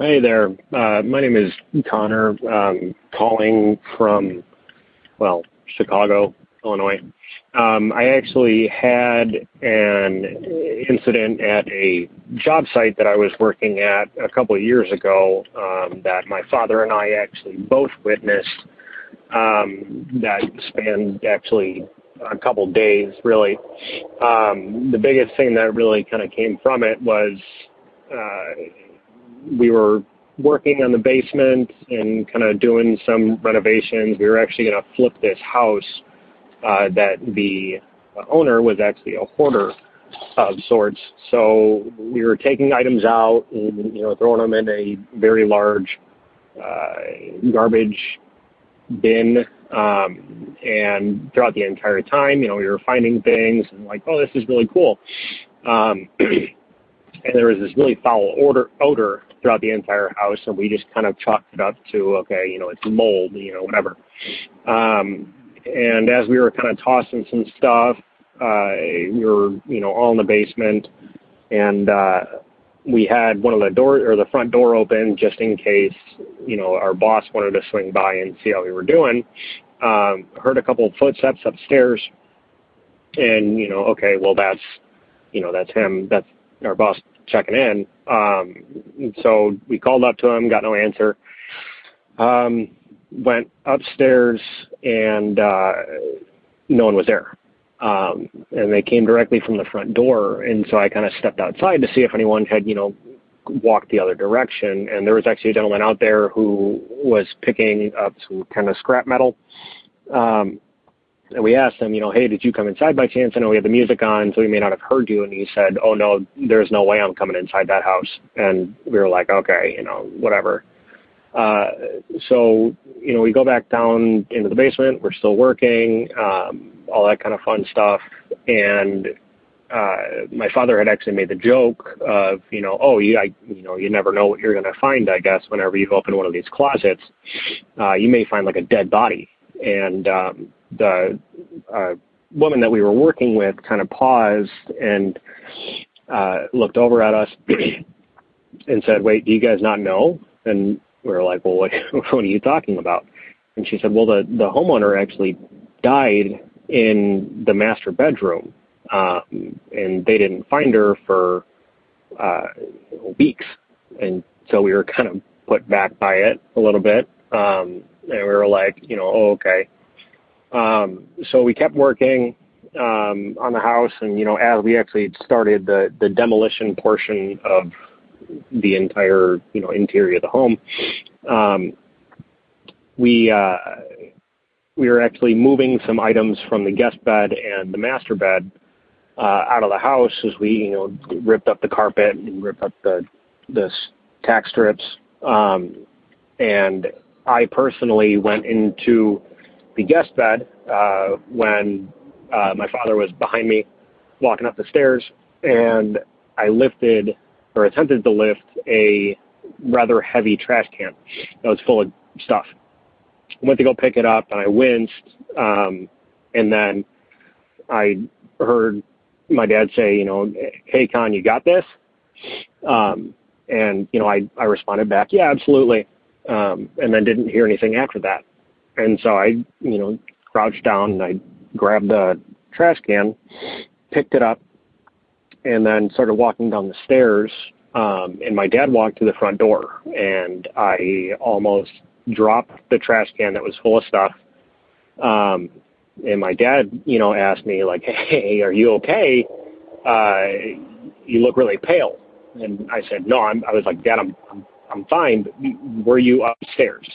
Hey there. Uh, my name is Connor. Um, calling from, well, Chicago, Illinois. Um, I actually had an incident at a job site that I was working at a couple of years ago um, that my father and I actually both witnessed. Um, that spanned actually a couple days, really. Um, the biggest thing that really kind of came from it was. Uh, we were working on the basement and kind of doing some renovations. We were actually going to flip this house uh, that the owner was actually a hoarder of sorts. So we were taking items out and you know throwing them in a very large uh, garbage bin. Um, and throughout the entire time, you know, we were finding things and like, oh, this is really cool. Um, and there was this really foul odor, odor throughout the entire house, and we just kind of chalked it up to okay, you know, it's mold, you know, whatever. Um, and as we were kind of tossing some stuff, uh, we were, you know, all in the basement, and uh, we had one of the door or the front door open just in case, you know, our boss wanted to swing by and see how we were doing. Um, heard a couple of footsteps upstairs, and you know, okay, well that's, you know, that's him. That's our boss checking in. Um, so we called up to him, got no answer. Um, went upstairs and uh, no one was there. Um, and they came directly from the front door. And so I kind of stepped outside to see if anyone had, you know, walked the other direction. And there was actually a gentleman out there who was picking up some kind of scrap metal. Um, and we asked him, you know, hey, did you come inside by chance? I know we had the music on, so we may not have heard you. And he said, oh no, there's no way I'm coming inside that house. And we were like, okay, you know, whatever. Uh, so, you know, we go back down into the basement. We're still working, um, all that kind of fun stuff. And uh, my father had actually made the joke of, you know, oh, you, I, you know, you never know what you're going to find. I guess whenever you open one of these closets, uh, you may find like a dead body. And um, the uh, woman that we were working with kind of paused and uh, looked over at us and said, "Wait, do you guys not know?" And we were like, "Well, what, what are you talking about?" And she said, "Well, the the homeowner actually died in the master bedroom, um, and they didn't find her for uh, weeks, and so we were kind of put back by it a little bit." Um, and we were like, you know, oh, okay. Um, so we kept working um, on the house, and you know, as we actually started the the demolition portion of the entire you know interior of the home, um, we uh, we were actually moving some items from the guest bed and the master bed uh, out of the house as we you know ripped up the carpet and ripped up the the tack strips, um, and I personally went into the guest bed uh, when uh, my father was behind me walking up the stairs, and I lifted or attempted to lift a rather heavy trash can that was full of stuff. I went to go pick it up, and I winced, um, and then I heard my dad say, you know, hey, Con, you got this? Um, and, you know, I, I responded back, yeah, absolutely. Um, and then didn't hear anything after that. And so I, you know, crouched down and I grabbed the trash can, picked it up, and then started walking down the stairs. Um, and my dad walked to the front door, and I almost dropped the trash can that was full of stuff. Um, and my dad, you know, asked me like, "Hey, are you okay? Uh, you look really pale." And I said, "No, I'm." I was like, "Dad, I'm, I'm, I'm fine. But were you upstairs?"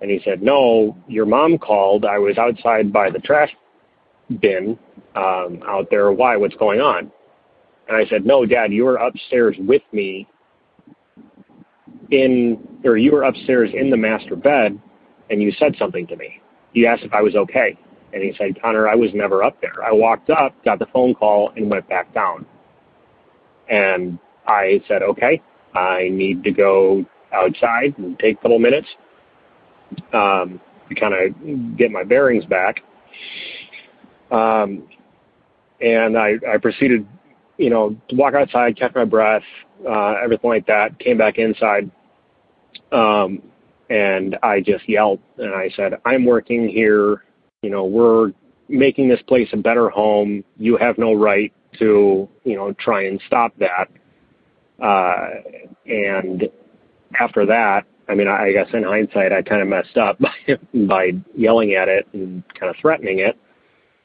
And he said, "No, your mom called. I was outside by the trash bin um, out there. Why? What's going on?" And I said, "No, Dad, you were upstairs with me in, or you were upstairs in the master bed, and you said something to me. You asked if I was okay." And he said, Connor, I was never up there. I walked up, got the phone call, and went back down. And I said, okay, I need to go outside and take a couple minutes um, to kind of get my bearings back. Um, and I, I proceeded, you know, to walk outside, catch my breath, uh, everything like that. Came back inside, um, and I just yelled and I said, "I'm working here you know, we're making this place a better home. You have no right to, you know, try and stop that. Uh, and after that, I mean, I guess in hindsight, I kind of messed up by, by yelling at it and kind of threatening it.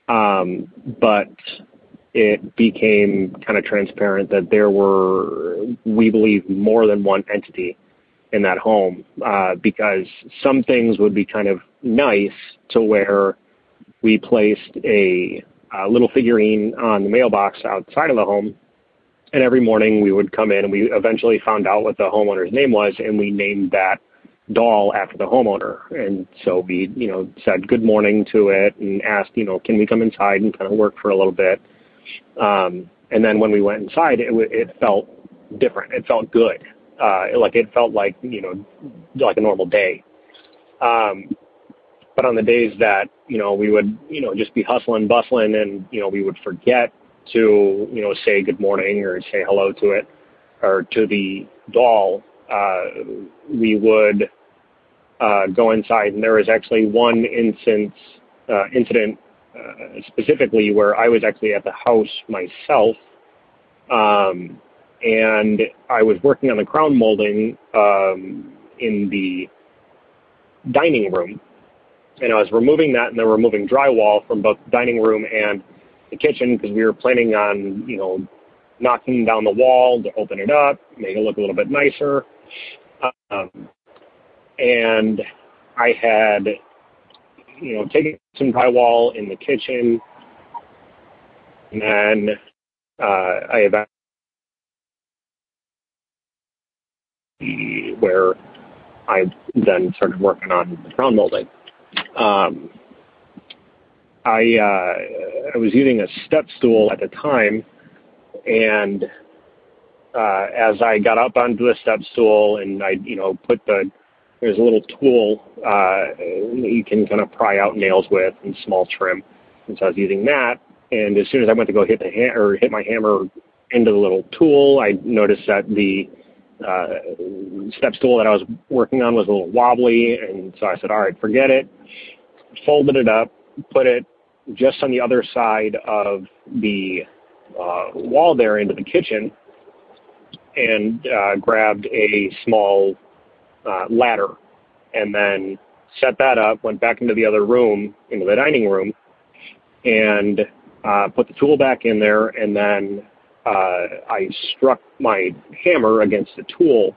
Um, but it became kind of transparent that there were, we believe, more than one entity in that home uh, because some things would be kind of nice to where we placed a, a little figurine on the mailbox outside of the home. And every morning we would come in and we eventually found out what the homeowner's name was and we named that doll after the homeowner. And so we, you know, said good morning to it and asked, you know, can we come inside and kind of work for a little bit. Um, and then when we went inside, it, it felt different. It felt good. Uh, like it felt like, you know, like a normal day. Um, but on the days that, you know, we would, you know, just be hustling, bustling and, you know, we would forget to, you know, say good morning or say hello to it or to the doll, uh, we would uh, go inside. And there was actually one instance, uh, incident uh, specifically where I was actually at the house myself. Um, and I was working on the crown molding um, in the dining room and I was removing that and then removing drywall from both the dining room and the kitchen because we were planning on, you know, knocking down the wall to open it up, make it look a little bit nicer. Um, and I had, you know, taken some drywall in the kitchen, and then uh, I evaluated where I then started working on the crown molding um, I uh, I was using a step stool at the time, and uh, as I got up onto the step stool and I you know put the there's a little tool uh, you can kind of pry out nails with and small trim, and so I was using that. And as soon as I went to go hit the ha- or hit my hammer into the little tool, I noticed that the uh, step stool that I was working on was a little wobbly, and so I said, "All right, forget it." Folded it up, put it just on the other side of the uh, wall there into the kitchen, and uh, grabbed a small uh, ladder, and then set that up. Went back into the other room, into the dining room, and uh, put the tool back in there, and then uh, I struck my hammer against the tool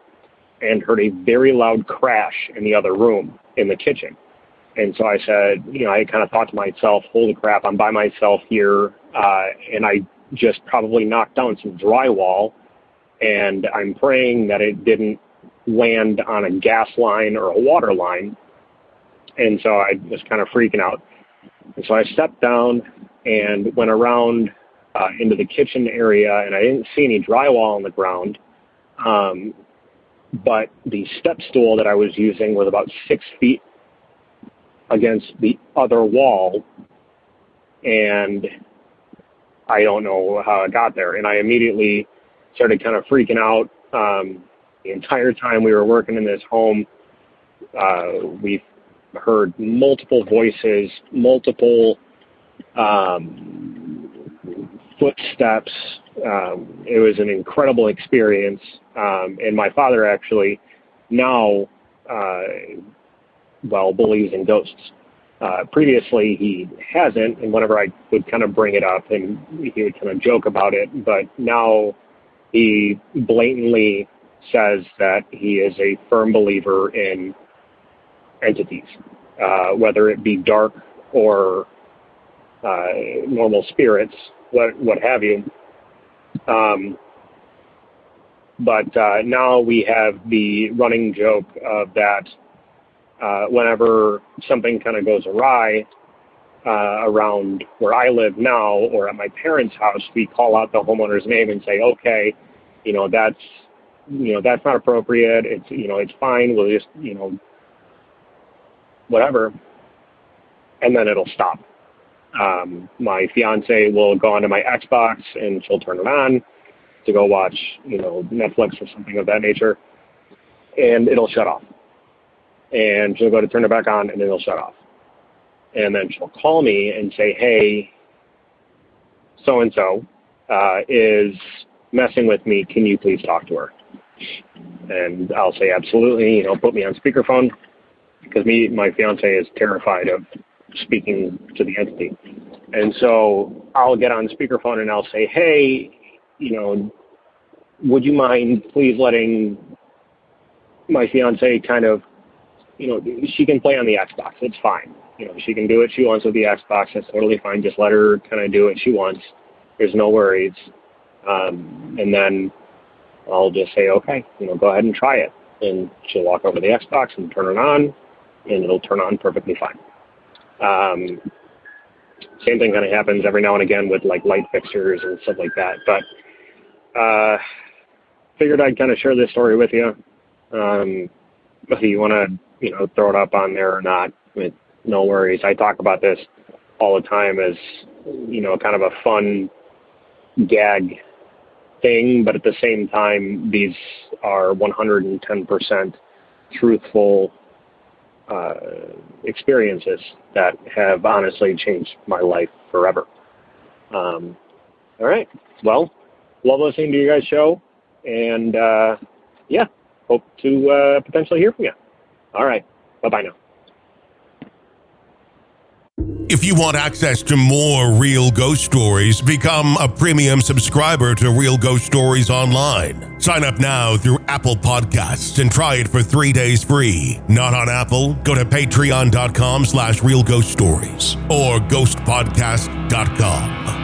and heard a very loud crash in the other room in the kitchen. And so I said, you know, I kind of thought to myself, holy crap, I'm by myself here. Uh, and I just probably knocked down some drywall. And I'm praying that it didn't land on a gas line or a water line. And so I was kind of freaking out. And so I stepped down and went around uh, into the kitchen area, and I didn't see any drywall on the ground. Um, but the step stool that I was using was about six feet against the other wall, and I don't know how it got there. And I immediately started kind of freaking out. Um, the entire time we were working in this home, uh, we heard multiple voices, multiple um, footsteps. Um, it was an incredible experience. Um, and my father actually now, uh, well, believes in ghosts. Uh, previously, he hasn't, and whenever I would kind of bring it up, and he would kind of joke about it, but now he blatantly says that he is a firm believer in entities, uh, whether it be dark or uh, normal spirits, what what have you. Um, but uh, now we have the running joke of that uh, whenever something kind of goes awry uh, around where I live now or at my parents' house, we call out the homeowner's name and say, okay, you know, that's, you know, that's not appropriate. It's, you know, it's fine. We'll just, you know, whatever. And then it'll stop. Um, my fiance will go onto my Xbox and she'll turn it on to go watch, you know, Netflix or something of that nature, and it'll shut off. And she'll go to turn it back on, and then it'll shut off. And then she'll call me and say, "Hey, so and so is messing with me. Can you please talk to her?" And I'll say, "Absolutely." You know, put me on speakerphone because me, my fiance is terrified of speaking to the entity. And so I'll get on speakerphone and I'll say, "Hey, you know, would you mind please letting my fiance kind of, you know, she can play on the Xbox. It's fine. You know, she can do what she wants with the Xbox. That's totally fine. Just let her kind of do what she wants. There's no worries. Um, and then I'll just say, okay, you know, go ahead and try it. And she'll walk over to the Xbox and turn it on, and it'll turn on perfectly fine. Um, same thing kind of happens every now and again with like light fixtures and stuff like that. But uh, figured I'd kind of share this story with you. Um, whether you want to, you know, throw it up on there or not, with no worries. I talk about this all the time as, you know, kind of a fun gag thing, but at the same time, these are 110% truthful uh, experiences that have honestly changed my life forever. Um, all right. Well, love listening to you guys' show, and uh, yeah, hope to uh, potentially hear from you. All right. Bye bye now. If you want access to more real ghost stories, become a premium subscriber to Real Ghost Stories Online. Sign up now through Apple Podcasts and try it for three days free. Not on Apple? Go to patreon.com slash real ghost stories or ghostpodcast.com.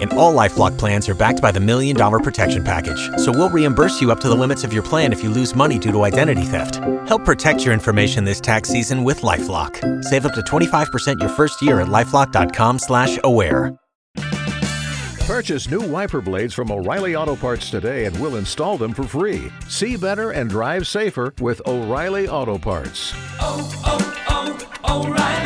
And all LifeLock plans are backed by the Million Dollar Protection Package. So we'll reimburse you up to the limits of your plan if you lose money due to identity theft. Help protect your information this tax season with LifeLock. Save up to 25% your first year at LifeLock.com slash aware. Purchase new wiper blades from O'Reilly Auto Parts today and we'll install them for free. See better and drive safer with O'Reilly Auto Parts. Oh, oh, oh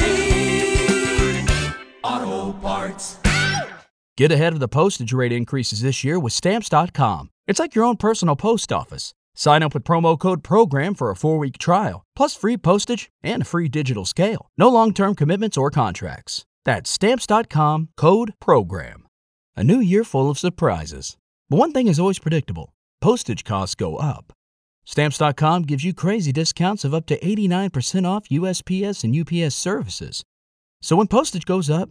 Get ahead of the postage rate increases this year with Stamps.com. It's like your own personal post office. Sign up with promo code PROGRAM for a four week trial, plus free postage and a free digital scale. No long term commitments or contracts. That's Stamps.com code PROGRAM. A new year full of surprises. But one thing is always predictable postage costs go up. Stamps.com gives you crazy discounts of up to 89% off USPS and UPS services. So when postage goes up,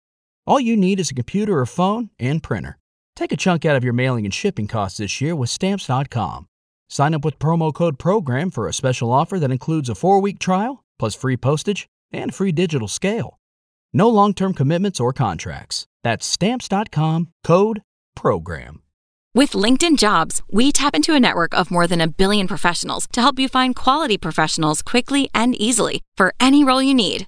All you need is a computer or phone and printer. Take a chunk out of your mailing and shipping costs this year with Stamps.com. Sign up with promo code PROGRAM for a special offer that includes a four week trial, plus free postage and free digital scale. No long term commitments or contracts. That's Stamps.com code PROGRAM. With LinkedIn Jobs, we tap into a network of more than a billion professionals to help you find quality professionals quickly and easily for any role you need.